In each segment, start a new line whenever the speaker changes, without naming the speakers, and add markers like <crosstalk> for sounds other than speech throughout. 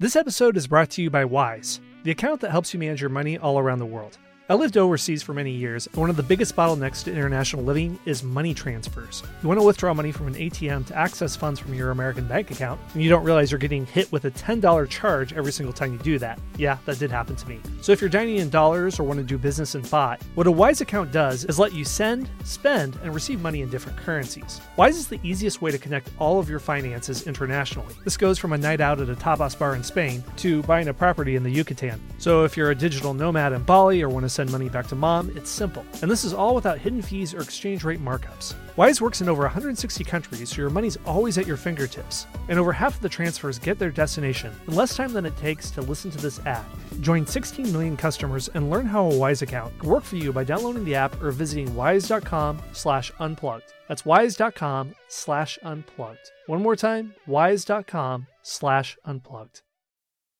This episode is brought to you by Wise, the account that helps you manage your money all around the world. I lived overseas for many years, and one of the biggest bottlenecks to international living is money transfers. You want to withdraw money from an ATM to access funds from your American bank account, and you don't realize you're getting hit with a $10 charge every single time you do that. Yeah, that did happen to me. So if you're dining in dollars or want to do business in baht, what a Wise account does is let you send, spend, and receive money in different currencies. Wise is the easiest way to connect all of your finances internationally. This goes from a night out at a tapas bar in Spain to buying a property in the Yucatan. So if you're a digital nomad in Bali or want to send money back to mom, it's simple. And this is all without hidden fees or exchange rate markups. Wise works in over 160 countries, so your money's always at your fingertips. And over half of the transfers get their destination in less time than it takes to listen to this ad. Join 16 million customers and learn how a Wise account can work for you by downloading the app or visiting wise.com slash unplugged. That's wise.com slash unplugged. One more time, wise.com slash unplugged.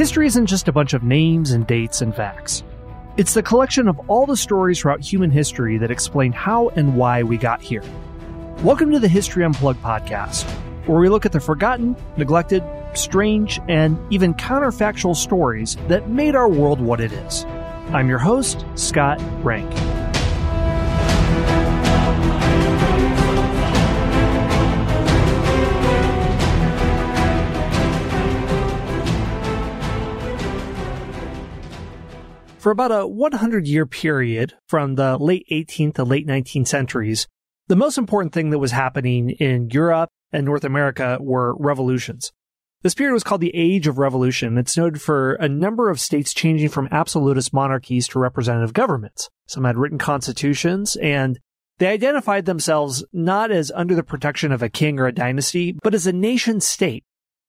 History isn't just a bunch of names and dates and facts. It's the collection of all the stories throughout human history that explain how and why we got here. Welcome to the History Unplugged podcast, where we look at the forgotten, neglected, strange, and even counterfactual stories that made our world what it is. I'm your host, Scott Rank. For about a 100 year period from the late 18th to late 19th centuries, the most important thing that was happening in Europe and North America were revolutions. This period was called the Age of Revolution. It's noted for a number of states changing from absolutist monarchies to representative governments. Some had written constitutions and they identified themselves not as under the protection of a king or a dynasty, but as a nation state.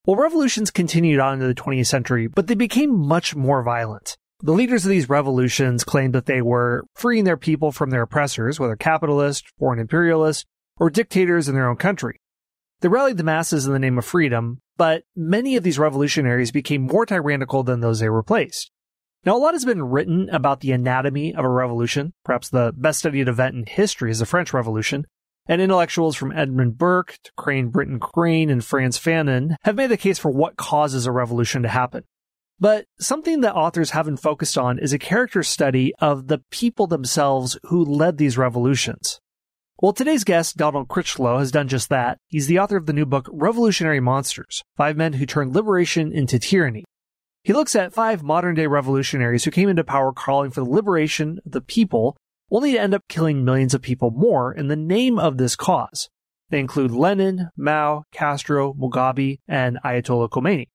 Well, revolutions continued on into the 20th century, but they became much more violent. The leaders of these revolutions claimed that they were freeing their people from their oppressors, whether capitalist, foreign imperialist, or dictators in their own country. They rallied the masses in the name of freedom, but many of these revolutionaries became more tyrannical than those they replaced. Now, a lot has been written about the anatomy of a revolution. Perhaps the best studied event in history is the French Revolution. And intellectuals from Edmund Burke to Crane Brinton Crane and Frantz Fanon have made the case for what causes a revolution to happen. But something that authors haven't focused on is a character study of the people themselves who led these revolutions. Well, today's guest, Donald Critchlow, has done just that. He's the author of the new book, Revolutionary Monsters Five Men Who Turned Liberation into Tyranny. He looks at five modern day revolutionaries who came into power calling for the liberation of the people, only to end up killing millions of people more in the name of this cause. They include Lenin, Mao, Castro, Mugabe, and Ayatollah Khomeini.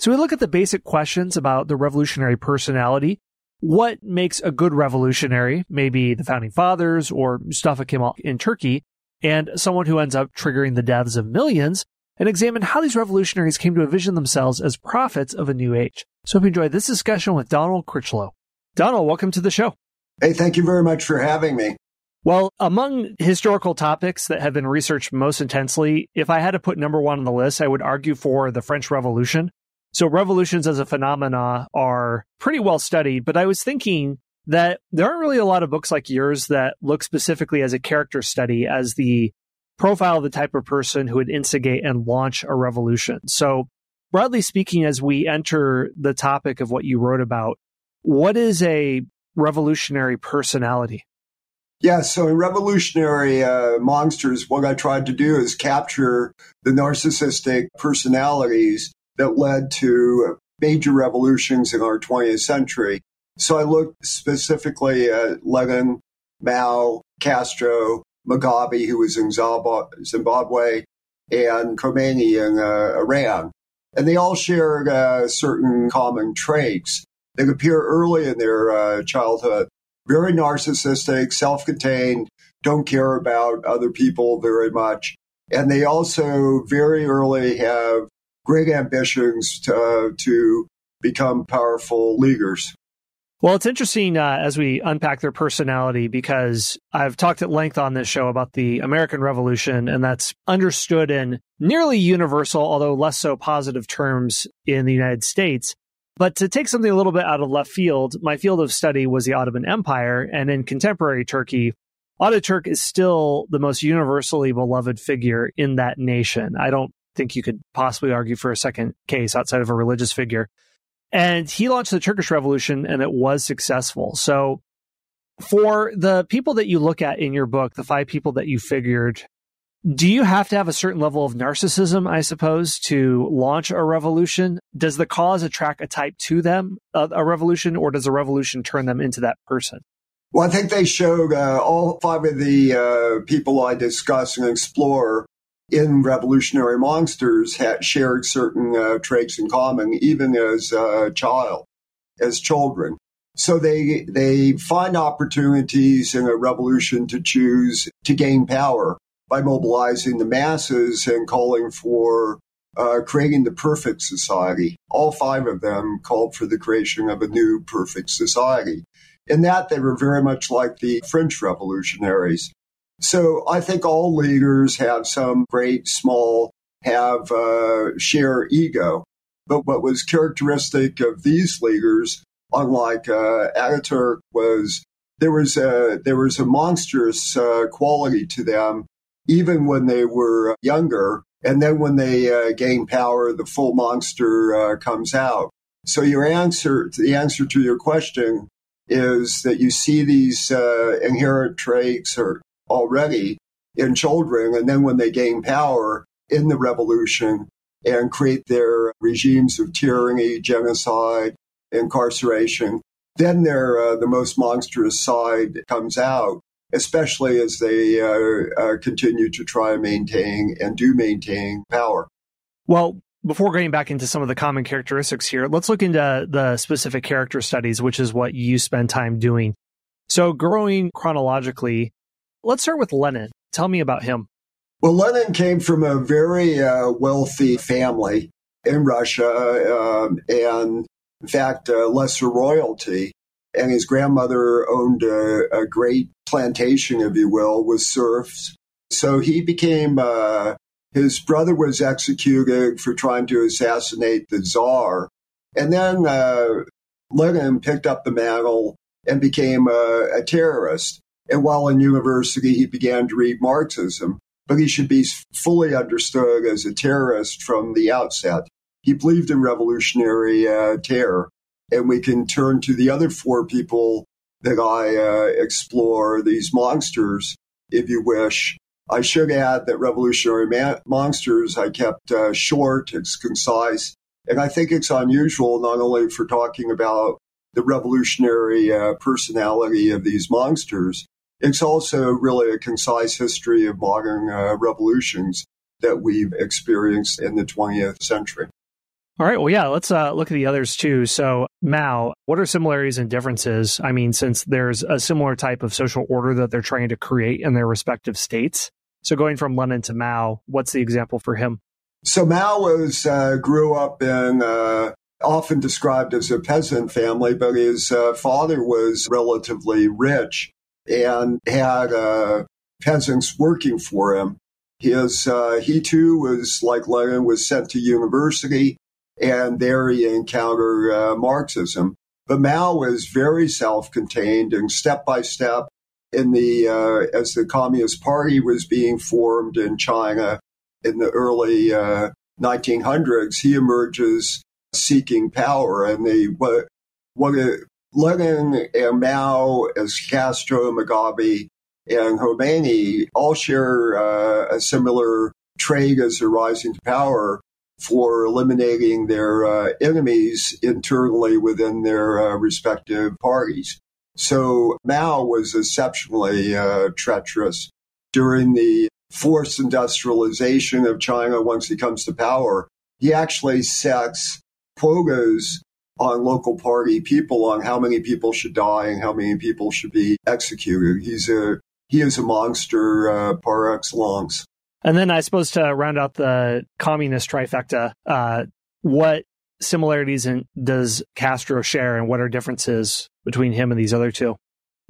So we look at the basic questions about the revolutionary personality. What makes a good revolutionary? Maybe the founding fathers or Mustafa Kemal in Turkey and someone who ends up triggering the deaths of millions and examine how these revolutionaries came to envision themselves as prophets of a new age. So hope you enjoyed this discussion with Donald Critchlow. Donald, welcome to the show.
Hey, thank you very much for having me.
Well, among historical topics that have been researched most intensely, if I had to put number one on the list, I would argue for the French Revolution. So revolutions as a phenomena are pretty well studied, but I was thinking that there aren't really a lot of books like yours that look specifically as a character study as the profile of the type of person who would instigate and launch a revolution. So broadly speaking, as we enter the topic of what you wrote about, what is a revolutionary personality?
Yeah, so in Revolutionary uh, Monsters, what I tried to do is capture the narcissistic personalities that led to major revolutions in our 20th century. So I looked specifically at Lenin, Mao, Castro, Mugabe, who was in Zimbabwe, and Khomeini in uh, Iran. And they all shared uh, certain common traits that appear early in their uh, childhood very narcissistic, self contained, don't care about other people very much. And they also very early have great ambitions to, uh, to become powerful leaguers.
Well, it's interesting uh, as we unpack their personality because I've talked at length on this show about the American Revolution, and that's understood in nearly universal, although less so positive terms in the United States. But to take something a little bit out of left field, my field of study was the Ottoman Empire. And in contemporary Turkey, Ataturk is still the most universally beloved figure in that nation. I don't think you could possibly argue for a second case outside of a religious figure. And he launched the Turkish Revolution and it was successful. So for the people that you look at in your book, the five people that you figured do you have to have a certain level of narcissism, I suppose, to launch a revolution? Does the cause attract a type to them, a, a revolution, or does a revolution turn them into that person?
Well, I think they showed uh, all five of the uh, people I discuss and explore in Revolutionary Monsters had shared certain uh, traits in common, even as a child, as children. So they they find opportunities in a revolution to choose to gain power by mobilizing the masses and calling for uh, creating the perfect society. All five of them called for the creation of a new perfect society. In that, they were very much like the French revolutionaries. So I think all leaders have some great, small, have uh, share ego. But what was characteristic of these leaders, unlike uh, Ataturk, was there was a there was a monstrous uh, quality to them even when they were younger. And then when they uh, gain power, the full monster uh, comes out. So your answer, the answer to your question is that you see these uh, inherent traits or already in children. And then when they gain power in the revolution and create their regimes of tyranny, genocide, incarceration, then uh, the most monstrous side comes out especially as they uh, uh, continue to try and maintain and do maintain power.
Well, before getting back into some of the common characteristics here, let's look into the specific character studies, which is what you spend time doing. So, growing chronologically, let's start with Lenin. Tell me about him.
Well, Lenin came from a very uh, wealthy family in Russia, um, and in fact, uh, lesser royalty and his grandmother owned a, a great plantation, if you will, with serfs. So he became, uh, his brother was executed for trying to assassinate the czar. And then uh, Lenin picked up the mantle and became a, a terrorist. And while in university, he began to read Marxism, but he should be fully understood as a terrorist from the outset. He believed in revolutionary uh, terror and we can turn to the other four people that I uh, explore, these monsters, if you wish. I should add that Revolutionary Monsters I kept uh, short, it's concise, and I think it's unusual not only for talking about the revolutionary uh, personality of these monsters, it's also really a concise history of modern uh, revolutions that we've experienced in the 20th century.
All right. Well, yeah, let's uh, look at the others too. So, Mao, what are similarities and differences? I mean, since there's a similar type of social order that they're trying to create in their respective states. So, going from Lenin to Mao, what's the example for him?
So, Mao was uh, grew up in uh, often described as a peasant family, but his uh, father was relatively rich and had uh, peasants working for him. His uh, he too was like Lenin was sent to university and there he encountered uh, Marxism. But Mao was very self-contained and step by step in the uh, as the Communist Party was being formed in China in the early uh, 1900s, he emerges seeking power, and the what what Lenin and Mao as Castro Mugabe and Khomeini all share uh, a similar trait as they're rising to power for eliminating their uh, enemies internally within their uh, respective parties. So Mao was exceptionally uh, treacherous during the forced industrialization of China once he comes to power. He actually sets quotas on local party people on how many people should die and how many people should be executed. He's a he is a monster uh, par excellence.
And then I suppose to round out the communist trifecta, uh, what similarities in, does Castro share and what are differences between him and these other two?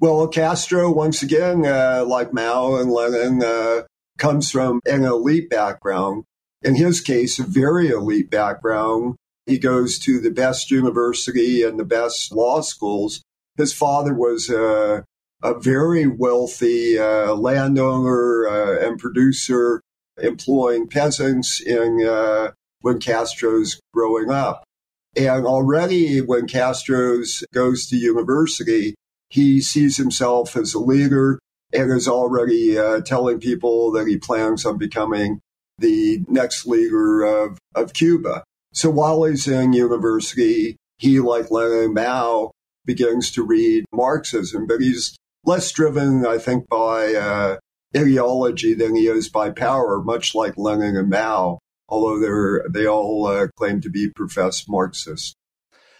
Well, Castro, once again, uh, like Mao and Lenin, uh, comes from an elite background. In his case, a very elite background. He goes to the best university and the best law schools. His father was a, a very wealthy uh, landowner uh, and producer employing peasants in uh, when Castro's growing up. And already when Castro's goes to university, he sees himself as a leader and is already uh, telling people that he plans on becoming the next leader of, of Cuba. So while he's in university, he, like Lenin and Mao, begins to read Marxism, but he's less driven, I think, by uh, ideology than he is by power, much like Lenin and Mao, although they all uh, claim to be professed Marxists.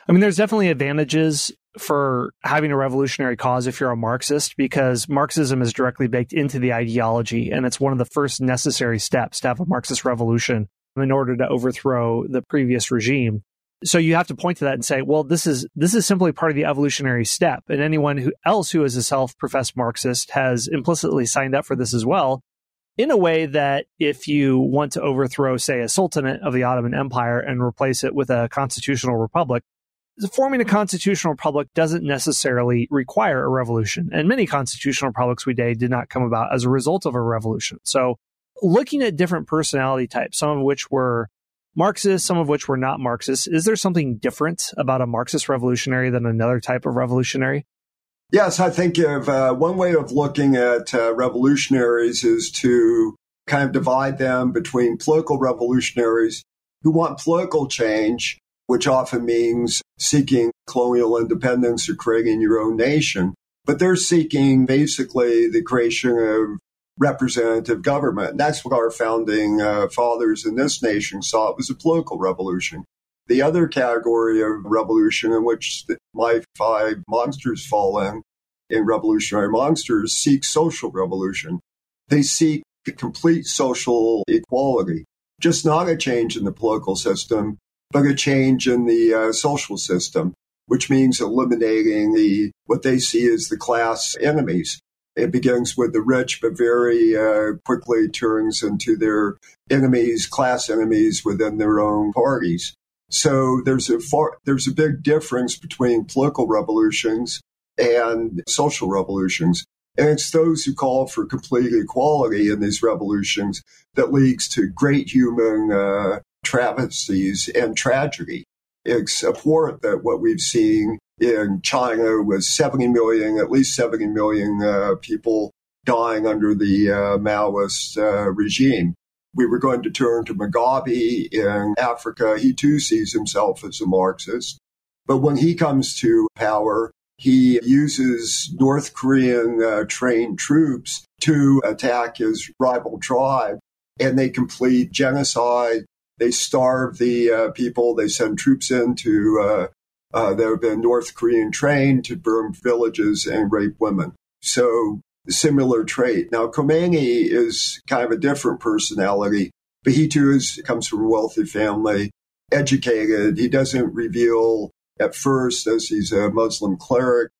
I mean, there's definitely advantages for having a revolutionary cause if you're a Marxist, because Marxism is directly baked into the ideology, and it's one of the first necessary steps to have a Marxist revolution in order to overthrow the previous regime. So you have to point to that and say, well, this is this is simply part of the evolutionary step, and anyone who else who is a self-professed Marxist has implicitly signed up for this as well. In a way that if you want to overthrow, say, a sultanate of the Ottoman Empire and replace it with a constitutional republic, forming a constitutional republic doesn't necessarily require a revolution. And many constitutional republics we day did not come about as a result of a revolution. So looking at different personality types, some of which were Marxists, some of which were not Marxists, is there something different about a Marxist revolutionary than another type of revolutionary?
Yes, I think of uh, one way of looking at uh, revolutionaries is to kind of divide them between political revolutionaries who want political change which often means seeking colonial independence or creating your own nation. But they're seeking basically the creation of representative government. And that's what our founding uh, fathers in this nation saw. It was a political revolution. The other category of revolution in which my five monsters fall in, in revolutionary monsters, seek social revolution. They seek complete social equality, just not a change in the political system, but a change in the uh, social system, which means eliminating the what they see as the class enemies. It begins with the rich, but very uh, quickly turns into their enemies, class enemies within their own parties. So there's a far, there's a big difference between political revolutions and social revolutions. And it's those who call for complete equality in these revolutions that leads to great human uh, travesties and tragedy. It's abhorrent that what we've seen in China was 70 million, at least 70 million uh, people dying under the uh, Maoist uh, regime. We were going to turn to Mugabe in Africa. He too sees himself as a Marxist. But when he comes to power, he uses North Korean uh, trained troops to attack his rival tribe, and they complete genocide they starve the uh, people. They send troops in to uh, that have been North Korean trained to burn villages and rape women. So similar trait. Now Khomeini is kind of a different personality, but he too is, comes from a wealthy family, educated. He doesn't reveal at first as he's a Muslim cleric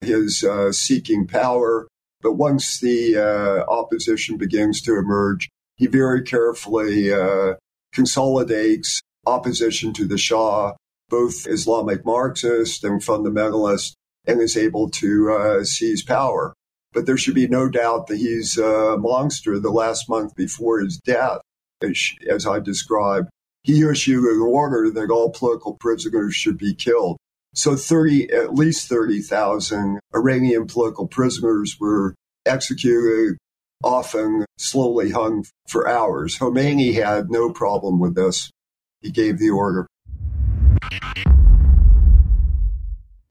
his uh, seeking power. But once the uh, opposition begins to emerge, he very carefully uh, consolidates opposition to the Shah, both Islamic Marxist and fundamentalist, and is able to uh, seize power. But there should be no doubt that he's a monster. The last month before his death, as I described, he issued an order that all political prisoners should be killed. So 30, at least 30,000 Iranian political prisoners were executed, often slowly hung for hours. Khomeini had no problem with this. He gave the order.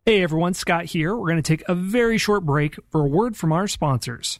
Hey everyone, Scott here. We're going to take a very short break for a word from our sponsors.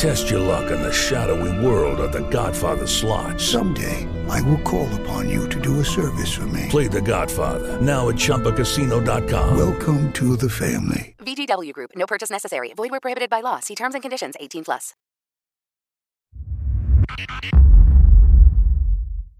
Test your luck in the shadowy world of the Godfather slot.
Someday, I will call upon you to do a service for me.
Play the Godfather, now at ChumbaCasino.com.
Welcome to the family.
VGW Group, no purchase necessary. Void where prohibited by law. See terms and conditions 18 plus.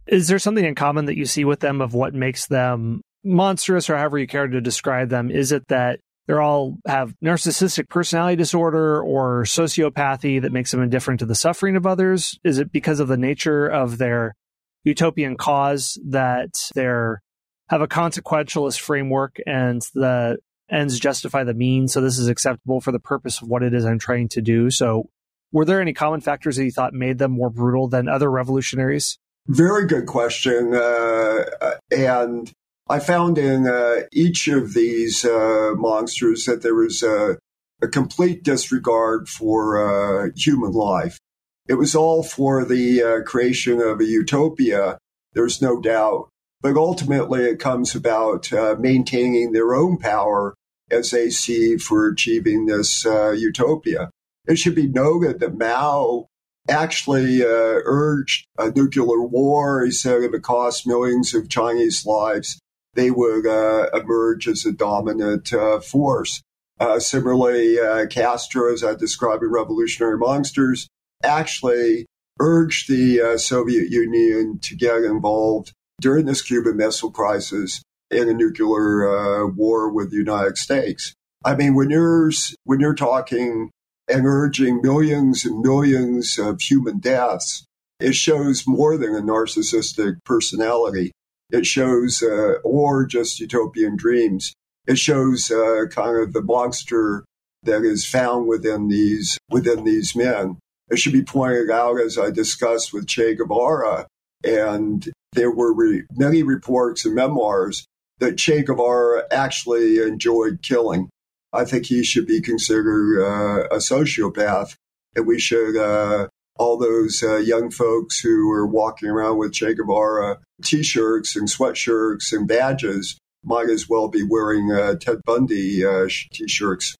Is there something in common that you see with them of what makes them monstrous or however you care to describe them? Is it that they're all have narcissistic personality disorder or sociopathy that makes them indifferent to the suffering of others? Is it because of the nature of their utopian cause that they're have a consequentialist framework and the ends justify the means? So this is acceptable for the purpose of what it is I'm trying to do. So were there any common factors that you thought made them more brutal than other revolutionaries?
Very good question. Uh, and I found in uh, each of these uh, monsters that there was a, a complete disregard for uh, human life. It was all for the uh, creation of a utopia, there's no doubt. But ultimately, it comes about uh, maintaining their own power as they see for achieving this utopia. It should be noted that Mao actually uh, urged a nuclear war. He said it would cost millions of Chinese lives. They would uh, emerge as a dominant uh, force. Uh, similarly, Castro, as I described in Revolutionary Monsters, actually urged the Soviet Union to get involved during this Cuban Missile Crisis in a nuclear war with the United States. I mean, when you're when you're talking and urging millions and millions of human deaths, it shows more than a narcissistic personality. It shows, uh, or just utopian dreams. It shows uh, kind of the monster that is found within these within these men. It should be pointed out, as I discussed with Che Guevara, and there were re- many reports and memoirs that Che Guevara actually enjoyed killing. I think he should be considered uh, a sociopath, and we should. Uh, all those uh, young folks who are walking around with Che Guevara T-shirts and sweatshirts and badges might as well be wearing uh, Ted Bundy uh, T-shirts.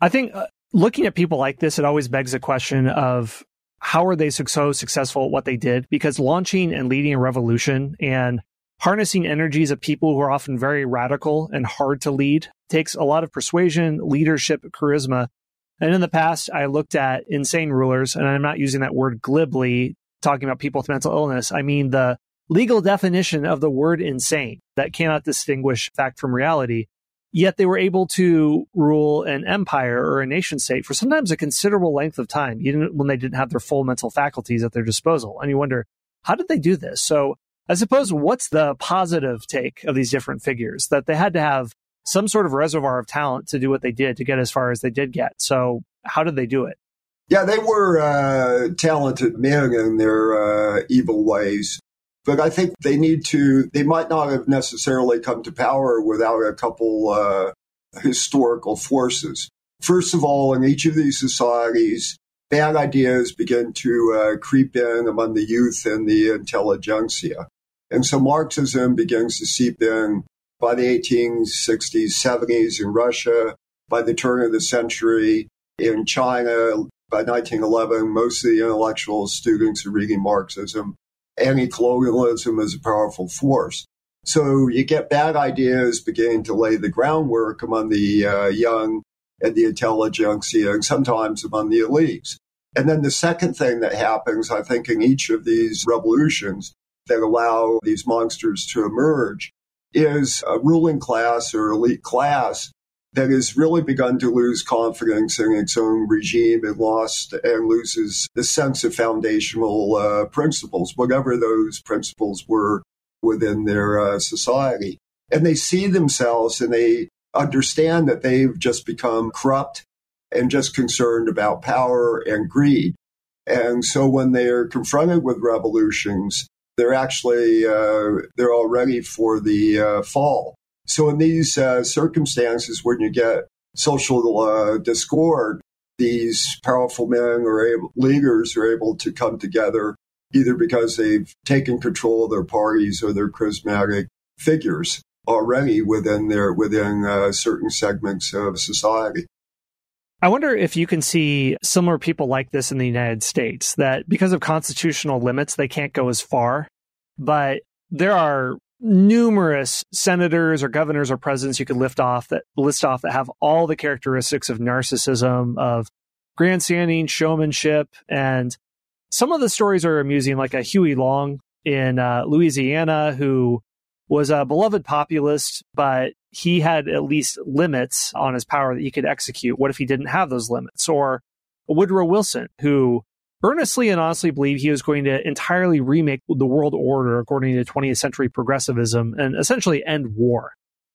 I think uh, looking at people like this, it always begs the question of how are they so successful at what they did? Because launching and leading a revolution and harnessing energies of people who are often very radical and hard to lead takes a lot of persuasion, leadership, charisma. And in the past, I looked at insane rulers, and I'm not using that word glibly, talking about people with mental illness. I mean the legal definition of the word insane that cannot distinguish fact from reality. Yet they were able to rule an empire or a nation state for sometimes a considerable length of time, even when they didn't have their full mental faculties at their disposal. And you wonder, how did they do this? So I suppose what's the positive take of these different figures that they had to have some sort of reservoir of talent to do what they did to get as far as they did get. So how did they do it?
Yeah, they were uh, talented men in their uh, evil ways. But I think they need to, they might not have necessarily come to power without a couple uh, historical forces. First of all, in each of these societies, bad ideas begin to uh, creep in among the youth and the intelligentsia. And so Marxism begins to seep in by the 1860s, 70s in Russia, by the turn of the century in China. By 1911, most of the intellectual students are reading Marxism anti-colonialism is a powerful force. So you get bad ideas beginning to lay the groundwork among the uh, young and the intelligentsia and sometimes among the elites. And then the second thing that happens, I think, in each of these revolutions that allow these monsters to emerge is a ruling class or elite class that has really begun to lose confidence in its own regime and lost and loses the sense of foundational uh, principles, whatever those principles were within their uh, society. And they see themselves and they understand that they've just become corrupt and just concerned about power and greed. And so when they're confronted with revolutions, they're actually uh, they're all ready for the uh, fall. So in these uh, circumstances, when you get social discord, these powerful men or leaders are able to come together either because they've taken control of their parties or their charismatic figures already within their within uh, certain segments of society.
I wonder if you can see similar people like this in the United States that because of constitutional limits they can't go as far, but there are numerous senators or governors or presidents you could lift off that list off that have all the characteristics of narcissism, of grandstanding, showmanship, and some of the stories are amusing, like a Huey Long in uh, Louisiana, who was a beloved populist, but he had at least limits on his power that he could execute. What if he didn't have those limits? Or Woodrow Wilson, who earnestly and honestly believed he was going to entirely remake the world order according to 20th century progressivism and essentially end war.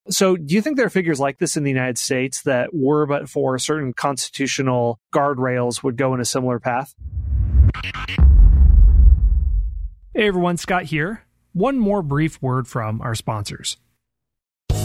So, do you think there are figures like this in the United States that were but for certain constitutional guardrails would go in a similar path? Hey everyone, Scott here. One more brief word from our sponsors.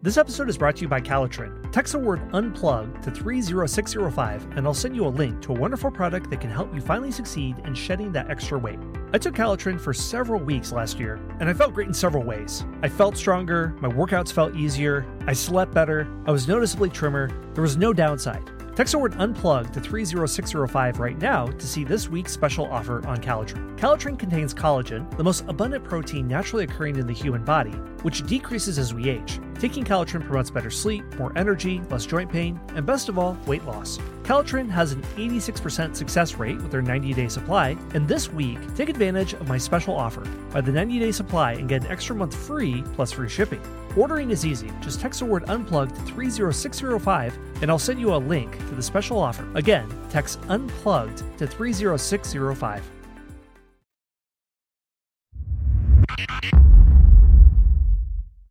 This episode is brought to you by Calitrin. Text the word UNPLUG to 30605 and I'll send you a link to a wonderful product that can help you finally succeed in shedding that extra weight. I took Calitrin for several weeks last year and I felt great in several ways. I felt stronger, my workouts felt easier, I slept better, I was noticeably trimmer, there was no downside. Text the word unplug to 30605 right now to see this week's special offer on Calitrin. Calitrin contains collagen, the most abundant protein naturally occurring in the human body, which decreases as we age. Taking Calitrin promotes better sleep, more energy, less joint pain, and best of all, weight loss. Calitrin has an 86% success rate with their 90 day supply, and this week, take advantage of my special offer. Buy the 90 day supply and get an extra month free plus free shipping. Ordering is easy. Just text the word unplugged to 30605 and I'll send you a link to the special offer. Again, text unplugged to 30605.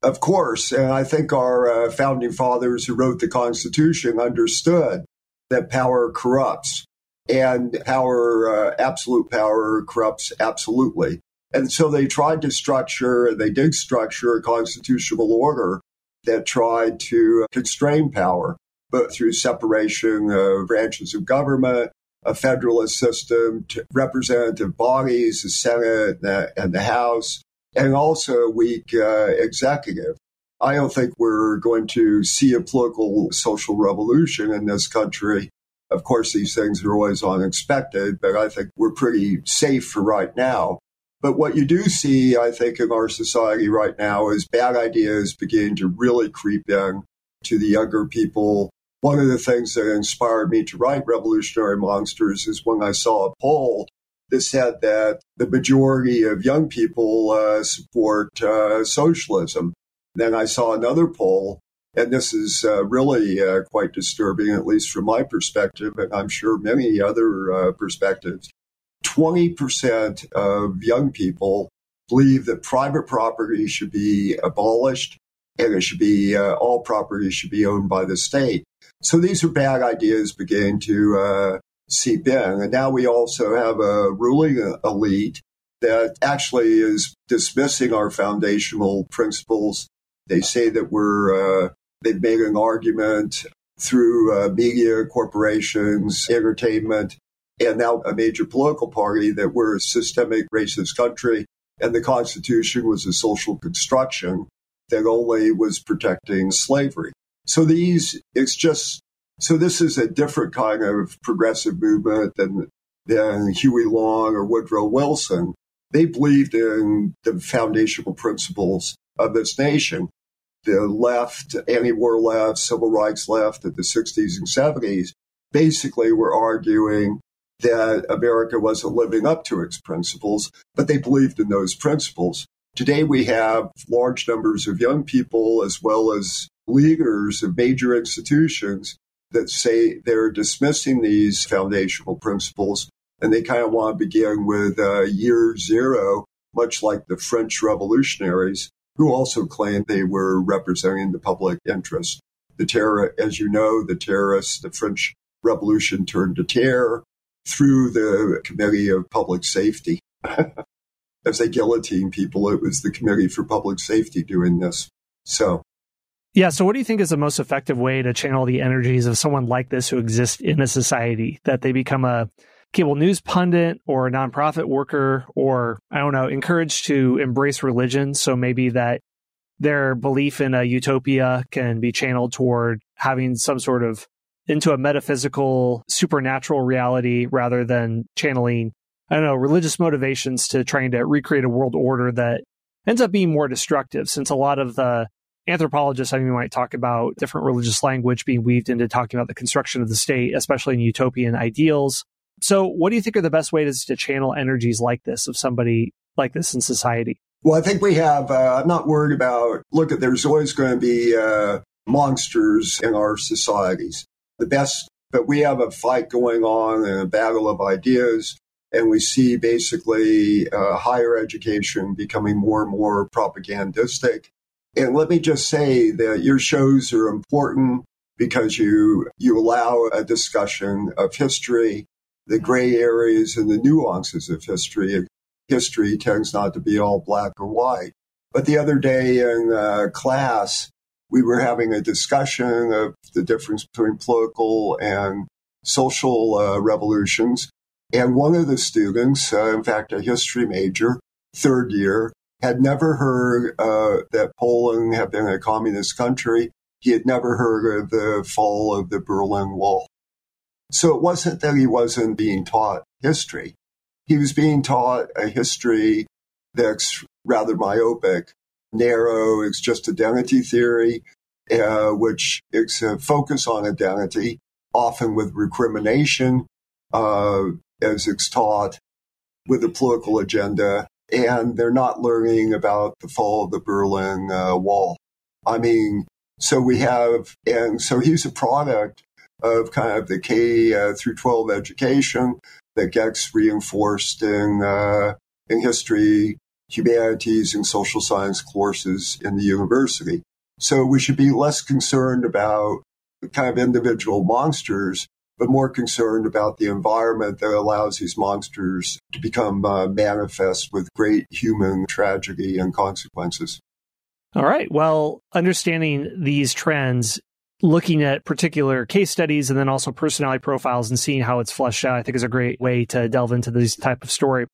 Of course, and I think our uh, founding fathers who wrote the Constitution understood that power corrupts and power, uh, absolute power corrupts absolutely. And so they tried to structure, they did structure a constitutional order that tried to constrain power, but through separation of branches of government, a federalist system, representative bodies, the Senate and the House, and also a weak uh, executive. I don't think we're going to see a political social revolution in this country. Of course, these things are always unexpected, but I think we're pretty safe for right now. But what you do see, I think, in our society right now is bad ideas beginning to really creep in to the younger people. One of the things that inspired me to write Revolutionary Monsters is when I saw a poll that said that the majority of young people uh, support uh, socialism. Then I saw another poll, and this is uh, really uh, quite disturbing, at least from my perspective, and I'm sure many other uh, perspectives. 20% of young people believe that private property should be abolished and it should be uh, all property should be owned by the state. So these are bad ideas beginning to in. And now we also have a ruling elite that actually is dismissing our foundational principles. They say that we're, uh, they've made an argument through uh, media corporations, entertainment, and now a major political party that we're a systemic racist country and the Constitution was a social construction that only was protecting slavery. So these, it's just so this is a different kind of progressive movement than, than Huey Long or Woodrow Wilson. They believed in the foundational principles of this nation. The left, anti-war left, civil rights left of the 60s and 70s basically were arguing that America wasn't living up to its principles, but they believed in those principles. Today we have large numbers of young people as well as leaders of major institutions that say they're dismissing these foundational principles and they kind of want to begin with uh, year zero, much like the French revolutionaries, who also claimed they were representing the public interest. The terror, as you know, the terrorists, the French Revolution turned to terror through the Committee of Public Safety. <laughs> As they guillotine people, it was the Committee for Public Safety doing this. So
yeah. So, what do you think is the most effective way to channel the energies of someone like this who exists in a society that they become a cable news pundit or a nonprofit worker or, I don't know, encouraged to embrace religion? So, maybe that their belief in a utopia can be channeled toward having some sort of into a metaphysical, supernatural reality rather than channeling, I don't know, religious motivations to trying to recreate a world order that ends up being more destructive since a lot of the anthropologists, I mean, we might talk about different religious language being weaved into talking about the construction of the state, especially in utopian ideals. So, what do you think are the best ways to channel energies like this of somebody like this in society?
Well, I think we have, uh, I'm not worried about, look, there's always going to be uh, monsters in our societies. The best, but we have a fight going on and a battle of ideas. And we see basically uh, higher education becoming more and more propagandistic and let me just say that your shows are important because you, you allow a discussion of history, the gray areas and the nuances of history. History tends not to be all black or white. But the other day in uh, class, we were having a discussion of the difference between political and social uh, revolutions. And one of the students, uh, in fact, a history major, third year, had never heard uh, that Poland had been a communist country. He had never heard of the fall of the Berlin Wall. So it wasn't that he wasn't being taught history. He was being taught a history that's rather myopic, narrow. It's just identity theory, uh, which is a focus on identity, often with recrimination, uh, as it's taught, with a political agenda and they're not learning about the fall of the Berlin uh, Wall. I mean, so we have, and so he's a product of kind of the K uh, through 12 education that gets reinforced in uh, in history humanities and social science courses in the university. So we should be less concerned about kind of individual monsters, but more concerned about the environment that allows these monsters to become uh, manifest with great human tragedy and consequences.
All right. Well, understanding these trends, looking at particular case studies and then also personality profiles and seeing how it's fleshed out, I think is a great way to delve into this type of story.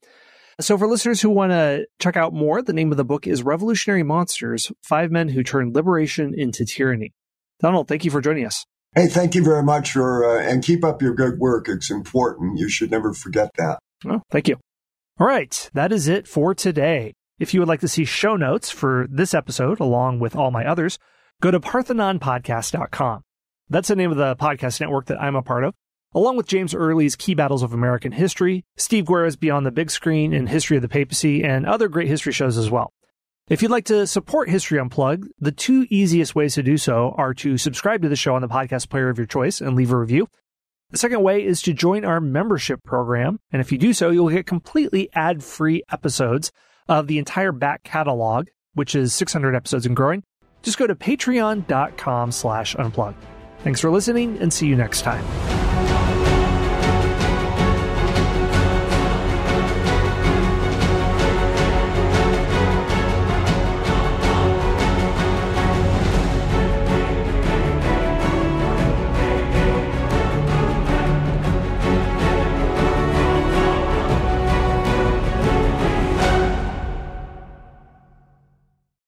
So for listeners who want to check out more, the name of the book is Revolutionary Monsters, Five Men Who Turned Liberation into Tyranny. Donald, thank you for joining us.
Hey, thank you very much for, uh, and keep up your good work. It's important. You should never forget that.
Oh, thank you. All right. That is it for today. If you would like to see show notes for this episode, along with all my others, go to parthenonpodcast.com. That's the name of the podcast network that I'm a part of, along with James Early's Key Battles of American History, Steve Guerra's Beyond the Big Screen and History of the Papacy, and other great history shows as well. If you'd like to support History Unplugged, the two easiest ways to do so are to subscribe to the show on the podcast player of your choice and leave a review. The second way is to join our membership program. And if you do so, you'll get completely ad free episodes of the entire back catalog, which is 600 episodes and growing. Just go to patreon.com slash unplugged. Thanks for listening and see you next time.